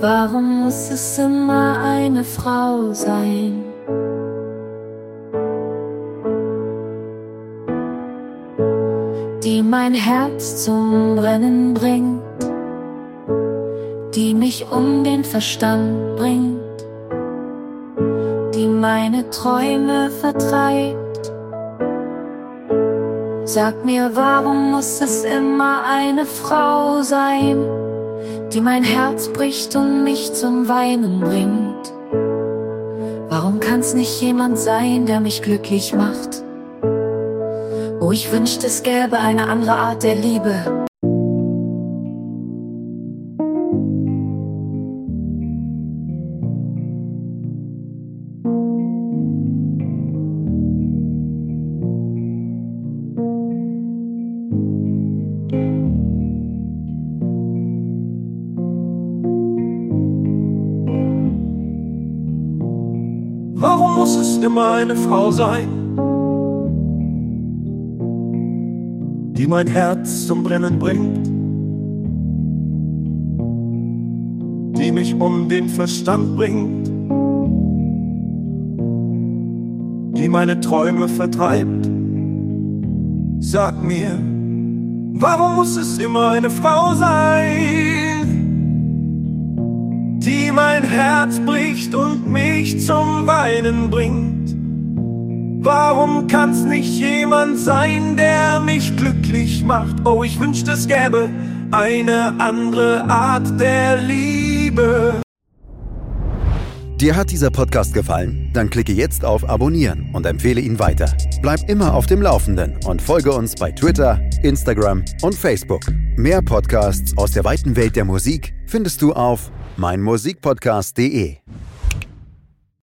Warum muss es immer eine Frau sein? Die mein Herz zum Brennen bringt, die mich um den Verstand bringt, die meine Träume vertreibt. Sag mir, warum muss es immer eine Frau sein? Die mein Herz bricht und mich zum Weinen bringt. Warum kann's nicht jemand sein, der mich glücklich macht? Oh, ich wünschte, es gäbe eine andere Art der Liebe. Warum muss es immer eine Frau sein, die mein Herz zum Brennen bringt, die mich um den Verstand bringt, die meine Träume vertreibt? Sag mir, warum muss es immer eine Frau sein? die mein Herz bricht Weinen bringt. Warum kann's nicht jemand sein, der mich glücklich macht? Oh, ich wünschte, es gäbe eine andere Art der Liebe. Dir hat dieser Podcast gefallen? Dann klicke jetzt auf Abonnieren und empfehle ihn weiter. Bleib immer auf dem Laufenden und folge uns bei Twitter, Instagram und Facebook. Mehr Podcasts aus der weiten Welt der Musik findest du auf meinmusikpodcast.de